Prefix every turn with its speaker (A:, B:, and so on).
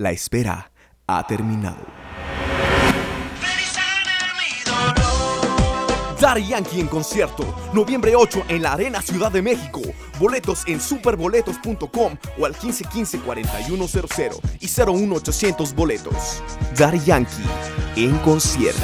A: La espera ha terminado. Daddy Yankee en concierto, noviembre 8 en la Arena Ciudad de México. Boletos en superboletos.com o al 1515-4100 y 01800 boletos. Daddy Yankee en concierto.